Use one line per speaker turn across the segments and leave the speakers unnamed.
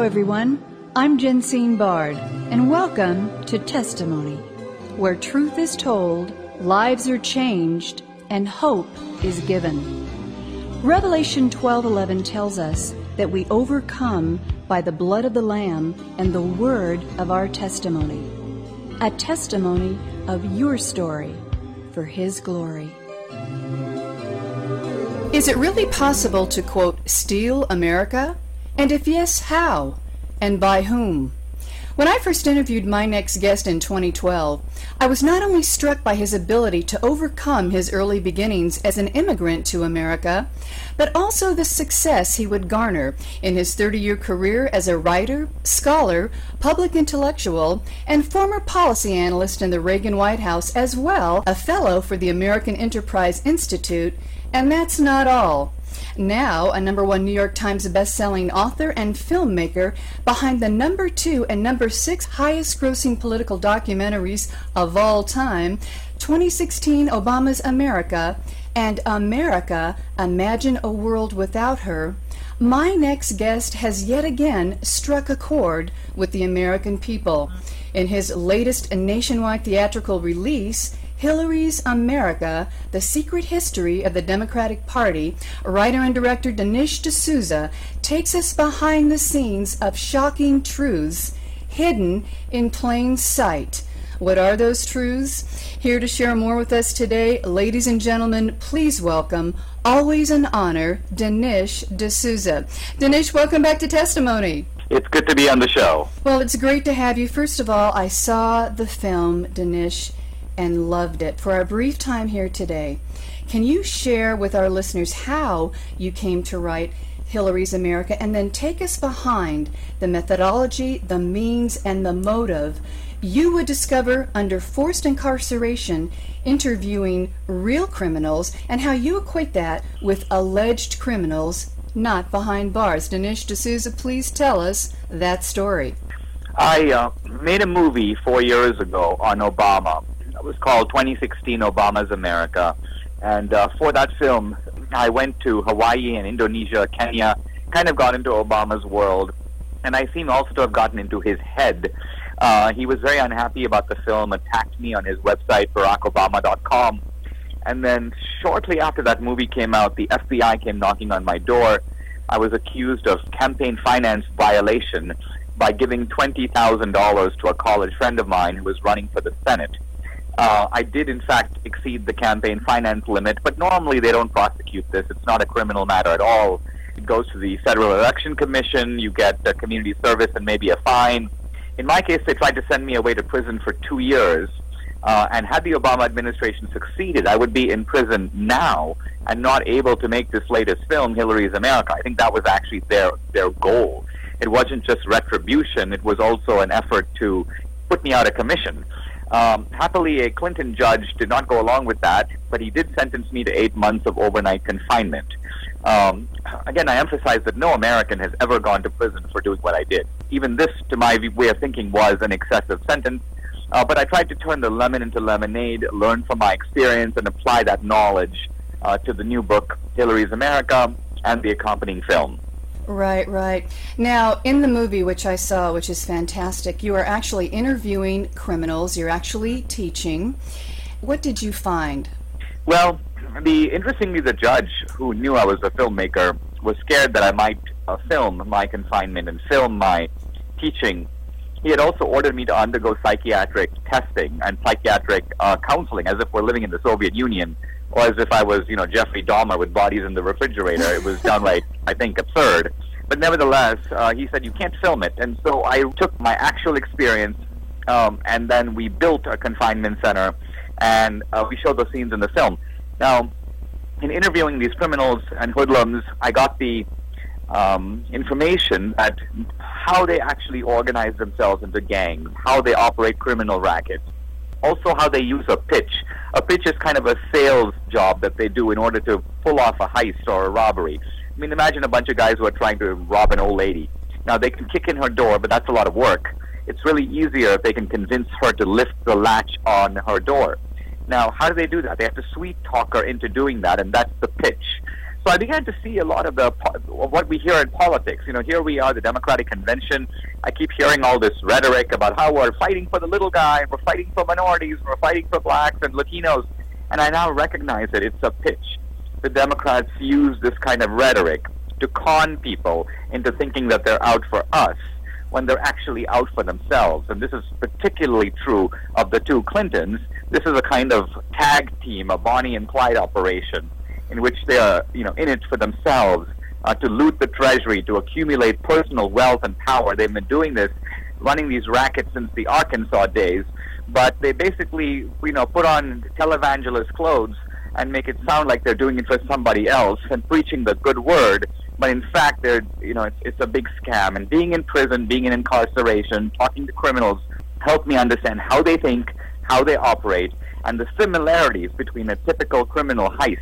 Hello, everyone. I'm Jensine Bard, and welcome to Testimony, where truth is told, lives are changed, and hope is given. Revelation 12:11 tells us that we overcome by the blood of the lamb and the word of our testimony. A testimony of your story for his glory. Is it really possible to quote steal America? And if yes, how? And by whom? When I first interviewed my next guest in 2012, I was not only struck by his ability to overcome his early beginnings as an immigrant to America, but also the success he would garner in his 30 year career as a writer, scholar, public intellectual, and former policy analyst in the Reagan White House, as well a fellow for the American Enterprise Institute. And that's not all. Now, a number one New York Times best-selling author and filmmaker behind the number two and number six highest grossing political documentaries of all time, 2016 Obama's America and America, Imagine a World Without Her, my next guest has yet again struck a chord with the American people. In his latest nationwide theatrical release, Hillary's America, The Secret History of the Democratic Party, writer and director Dinesh D'Souza takes us behind the scenes of shocking truths hidden in plain sight. What are those truths? Here to share more with us today, ladies and gentlemen, please welcome, always an honor, Dinesh D'Souza. Dinesh, welcome back to Testimony.
It's good to be on the show.
Well, it's great to have you. First of all, I saw the film, Dinesh, and loved it. For our brief time here today, can you share with our listeners how you came to write Hillary's America and then take us behind the methodology, the means, and the motive you would discover under forced incarceration interviewing real criminals and how you equate that with alleged criminals not behind bars. Dinesh D'Souza, please tell us that story.
I uh, made a movie four years ago on Obama it was called 2016 Obama's America. And uh, for that film, I went to Hawaii and Indonesia, Kenya, kind of got into Obama's world. And I seem also to have gotten into his head. Uh, he was very unhappy about the film, attacked me on his website, barackobama.com. And then shortly after that movie came out, the FBI came knocking on my door. I was accused of campaign finance violation by giving $20,000 to a college friend of mine who was running for the Senate. Uh, I did, in fact, exceed the campaign finance limit, but normally they don't prosecute this. It's not a criminal matter at all. It goes to the Federal Election Commission. You get a community service and maybe a fine. In my case, they tried to send me away to prison for two years. Uh, and had the Obama administration succeeded, I would be in prison now and not able to make this latest film, Hillary's America. I think that was actually their their goal. It wasn't just retribution; it was also an effort to put me out of commission. Um, happily, a Clinton judge did not go along with that, but he did sentence me to eight months of overnight confinement. Um, again, I emphasize that no American has ever gone to prison for doing what I did. Even this, to my way of thinking, was an excessive sentence. Uh, but I tried to turn the lemon into lemonade, learn from my experience, and apply that knowledge uh, to the new book, Hillary's America, and the accompanying film.
Right, right. Now, in the movie, which I saw, which is fantastic, you are actually interviewing criminals, you're actually teaching. What did you find?
Well, the interestingly, the judge who knew I was a filmmaker was scared that I might uh, film my confinement and film my teaching. He had also ordered me to undergo psychiatric testing and psychiatric uh, counseling, as if we're living in the Soviet Union, or as if I was, you know, Jeffrey Dahmer with bodies in the refrigerator. It was downright, I think, absurd. But nevertheless, uh, he said you can't film it, and so I took my actual experience, um, and then we built a confinement center, and uh, we showed those scenes in the film. Now, in interviewing these criminals and hoodlums, I got the um, information that how they actually organize themselves into gangs, how they operate criminal rackets, also how they use a pitch. A pitch is kind of a sales job that they do in order to pull off a heist or a robbery. I mean, imagine a bunch of guys who are trying to rob an old lady. Now, they can kick in her door, but that's a lot of work. It's really easier if they can convince her to lift the latch on her door. Now, how do they do that? They have to sweet talk her into doing that, and that's the pitch. So I began to see a lot of the of what we hear in politics. You know, here we are, the Democratic Convention. I keep hearing all this rhetoric about how we're fighting for the little guy, we're fighting for minorities, we're fighting for blacks and Latinos, and I now recognize that it's a pitch. The Democrats use this kind of rhetoric to con people into thinking that they're out for us when they're actually out for themselves. And this is particularly true of the two Clintons. This is a kind of tag team, a Bonnie and Clyde operation, in which they are, you know, in it for themselves uh, to loot the treasury, to accumulate personal wealth and power. They've been doing this, running these rackets since the Arkansas days. But they basically, you know, put on televangelist clothes and make it sound like they're doing it for somebody else and preaching the good word but in fact, they're you know it's, it's a big scam. And being in prison, being in incarceration, talking to criminals helped me understand how they think, how they operate, and the similarities between a typical criminal heist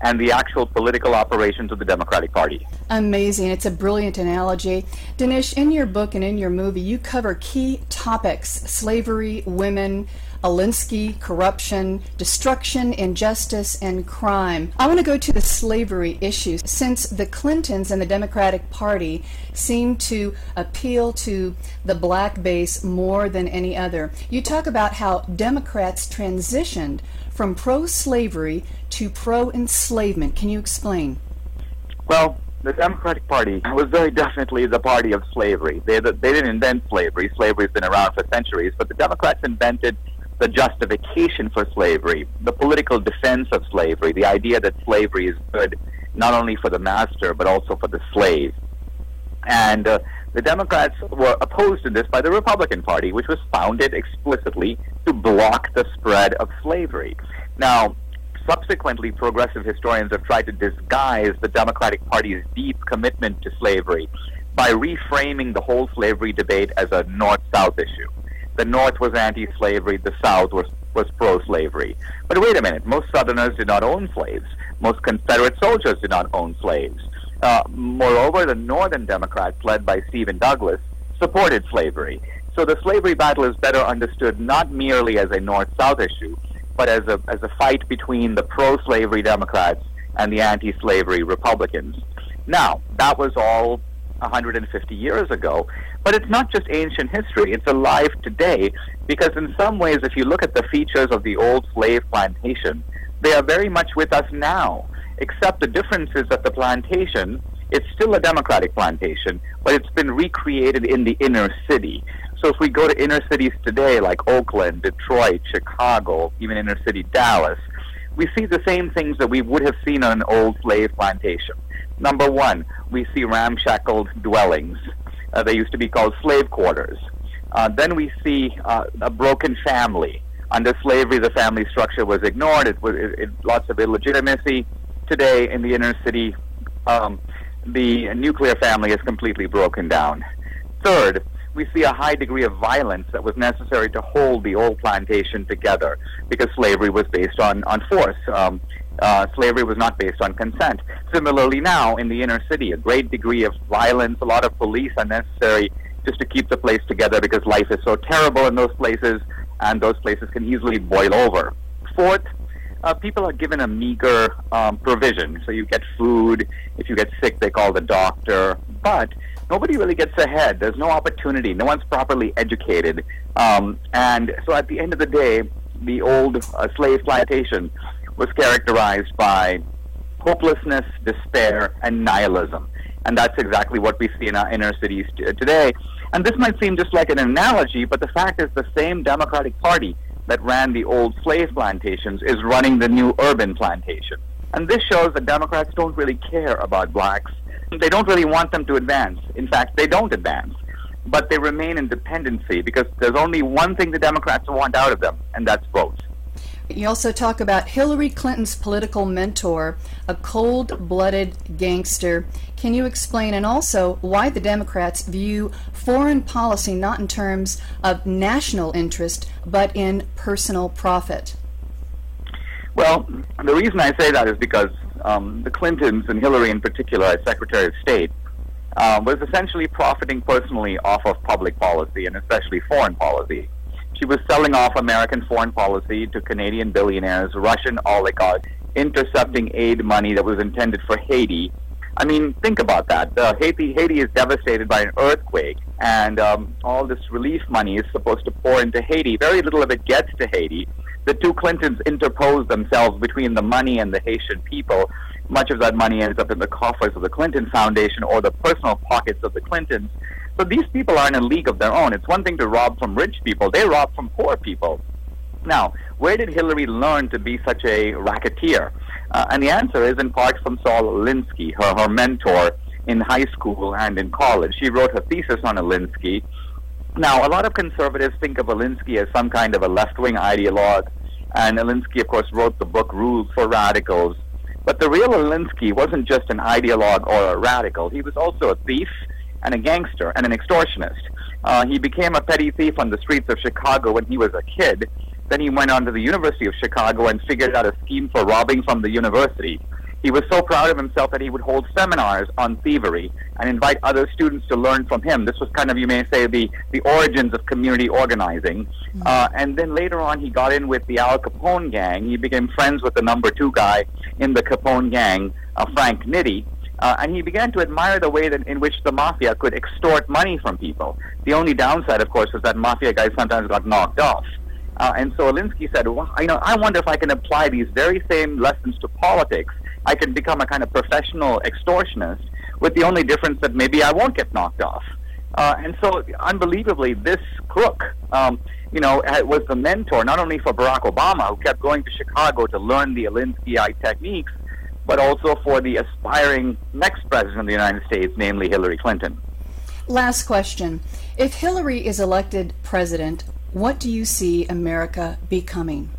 and the actual political operations of the Democratic Party.
Amazing. It's a brilliant analogy. Dinesh, in your book and in your movie, you cover key topics slavery, women, Alinsky, corruption, destruction, injustice, and crime. I want to go to the slavery issue. Since the Clintons and the Democratic Party seem to appeal to the black base more than any other, you talk about how Democrats transitioned from pro slavery to pro enslavement. Can you explain?
Well, the Democratic Party was very definitely the party of slavery. They, they didn't invent slavery. Slavery's been around for centuries, but the Democrats invented the justification for slavery, the political defense of slavery, the idea that slavery is good not only for the master but also for the slave. And uh, the Democrats were opposed to this by the Republican Party, which was founded explicitly to block the spread of slavery. Now, subsequently, progressive historians have tried to disguise the Democratic Party's deep commitment to slavery by reframing the whole slavery debate as a North South issue the North was anti-slavery, the South was, was pro-slavery. But wait a minute, most Southerners did not own slaves. Most Confederate soldiers did not own slaves. Uh, moreover, the Northern Democrats, led by Stephen Douglas, supported slavery. So the slavery battle is better understood not merely as a North-South issue, but as a, as a fight between the pro-slavery Democrats and the anti-slavery Republicans. Now, that was all 150 years ago. But it's not just ancient history, it's alive today because, in some ways, if you look at the features of the old slave plantation, they are very much with us now, except the difference is that the plantation, it's still a democratic plantation, but it's been recreated in the inner city. So if we go to inner cities today, like Oakland, Detroit, Chicago, even inner city Dallas, we see the same things that we would have seen on an old slave plantation. Number one, we see ramshackled dwellings. Uh, they used to be called slave quarters. Uh, then we see uh, a broken family. Under slavery, the family structure was ignored. It was it, it, lots of illegitimacy. Today, in the inner city, um, the nuclear family is completely broken down. Third, we see a high degree of violence that was necessary to hold the old plantation together because slavery was based on, on force. Um, uh, slavery was not based on consent. Similarly, now in the inner city, a great degree of violence, a lot of police are necessary just to keep the place together because life is so terrible in those places, and those places can easily boil over. Fourth, uh, people are given a meager um, provision. So you get food. If you get sick, they call the doctor. But nobody really gets ahead. There's no opportunity. No one's properly educated. Um, and so at the end of the day, the old uh, slave plantation was characterized by hopelessness, despair, and nihilism. And that's exactly what we see in our inner cities t- today. And this might seem just like an analogy, but the fact is the same Democratic Party that ran the old slave plantations is running the new urban plantation. And this shows that Democrats don't really care about blacks. They don't really want them to advance. In fact, they don't advance. But they remain in dependency because there's only one thing the Democrats want out of them, and that's votes.
You also talk about Hillary Clinton's political mentor, a cold blooded gangster. Can you explain, and also why the Democrats view foreign policy not in terms of national interest, but in personal profit?
Well, the reason I say that is because um, the Clintons, and Hillary in particular, as Secretary of State, uh, was essentially profiting personally off of public policy and especially foreign policy. She was selling off American foreign policy to Canadian billionaires, Russian oligarchs, intercepting aid money that was intended for Haiti. I mean, think about that. Uh, Haiti, Haiti is devastated by an earthquake, and um, all this relief money is supposed to pour into Haiti. Very little of it gets to Haiti. The two Clintons interpose themselves between the money and the Haitian people. Much of that money ends up in the coffers of the Clinton Foundation or the personal pockets of the Clintons. So these people are in a league of their own. It's one thing to rob from rich people, they rob from poor people. Now, where did Hillary learn to be such a racketeer? Uh, and the answer is in part from Saul Alinsky, her, her mentor in high school and in college. She wrote her thesis on Alinsky. Now, a lot of conservatives think of Alinsky as some kind of a left wing ideologue, and Alinsky, of course, wrote the book Rules for Radicals. But the real Alinsky wasn't just an ideologue or a radical, he was also a thief and a gangster and an extortionist. Uh, he became a petty thief on the streets of Chicago when he was a kid then he went on to the University of Chicago and figured out a scheme for robbing from the university. He was so proud of himself that he would hold seminars on thievery and invite other students to learn from him. This was kind of, you may say, the, the origins of community organizing. Mm-hmm. Uh, and then later on, he got in with the Al Capone gang. He became friends with the number two guy in the Capone gang, uh, Frank Nitti. Uh, and he began to admire the way that in which the mafia could extort money from people. The only downside, of course, was that mafia guys sometimes got knocked off. Uh, and so Alinsky said, well, you know, I wonder if I can apply these very same lessons to politics. I can become a kind of professional extortionist with the only difference that maybe I won't get knocked off. Uh, and so, unbelievably, this crook, um, you know, was the mentor not only for Barack Obama, who kept going to Chicago to learn the Alinskyite techniques, but also for the aspiring next president of the United States, namely Hillary Clinton.
Last question. If Hillary is elected president, what do you see America becoming?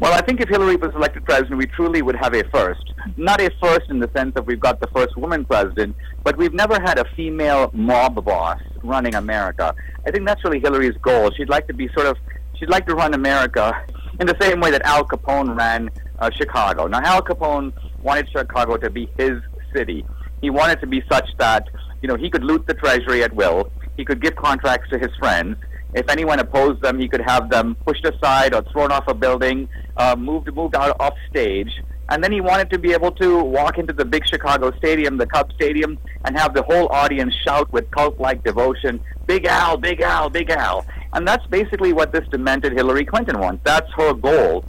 Well, I think if Hillary was elected president, we truly would have a first. Not a first in the sense that we've got the first woman president, but we've never had a female mob boss running America. I think that's really Hillary's goal. She'd like to be sort of, she'd like to run America in the same way that Al Capone ran uh, Chicago. Now, Al Capone wanted Chicago to be his city. He wanted to be such that, you know, he could loot the treasury at will. He could give contracts to his friends if anyone opposed them, he could have them pushed aside or thrown off a building, uh, moved moved out off stage. And then he wanted to be able to walk into the big Chicago stadium, the Cub Stadium, and have the whole audience shout with cult-like devotion, "Big Al, Big Al, Big Al." And that's basically what this demented Hillary Clinton wants. That's her goal.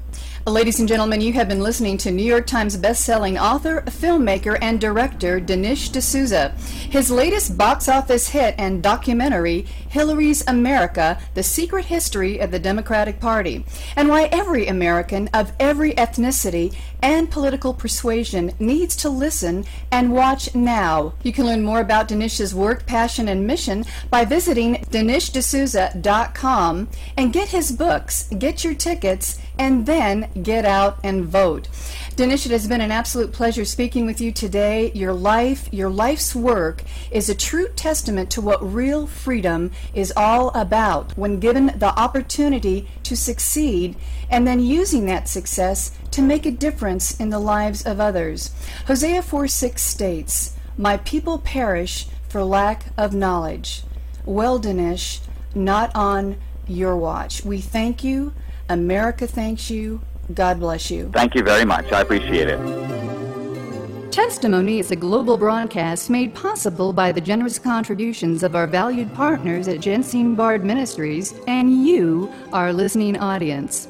Ladies and gentlemen, you have been listening to New York Times best-selling author, filmmaker, and director Dinesh D'Souza. His latest box office hit and documentary, Hillary's America: The Secret History of the Democratic Party, and why every American of every ethnicity and political persuasion needs to listen and watch now. You can learn more about Dinesh's work, passion, and mission by visiting DineshD'Souza.com and get his books, get your tickets, and then get out and vote. Dinesh, it has been an absolute pleasure speaking with you today. Your life, your life's work is a true testament to what real freedom is all about when given the opportunity to succeed and then using that success to make a difference in the lives of others. Hosea 4 6 states, My people perish for lack of knowledge. Well, Dinesh, not on your watch. We thank you. America thanks you. God bless you.
Thank you very much. I appreciate it.
Testimony is a global broadcast made possible by the generous contributions of our valued partners at Jensine Bard Ministries and you, our listening audience.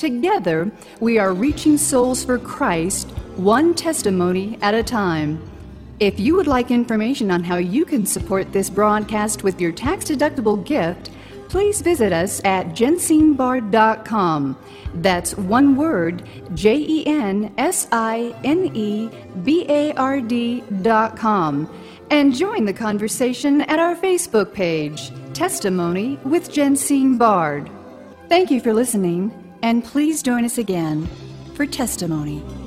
Together, we are reaching souls for Christ, one testimony at a time. If you would like information on how you can support this broadcast with your tax deductible gift, please visit us at jensinebard.com. That's one word, J E N S I N E B A R D.com. And join the conversation at our Facebook page, Testimony with Jensine Bard. Thank you for listening, and please join us again for Testimony.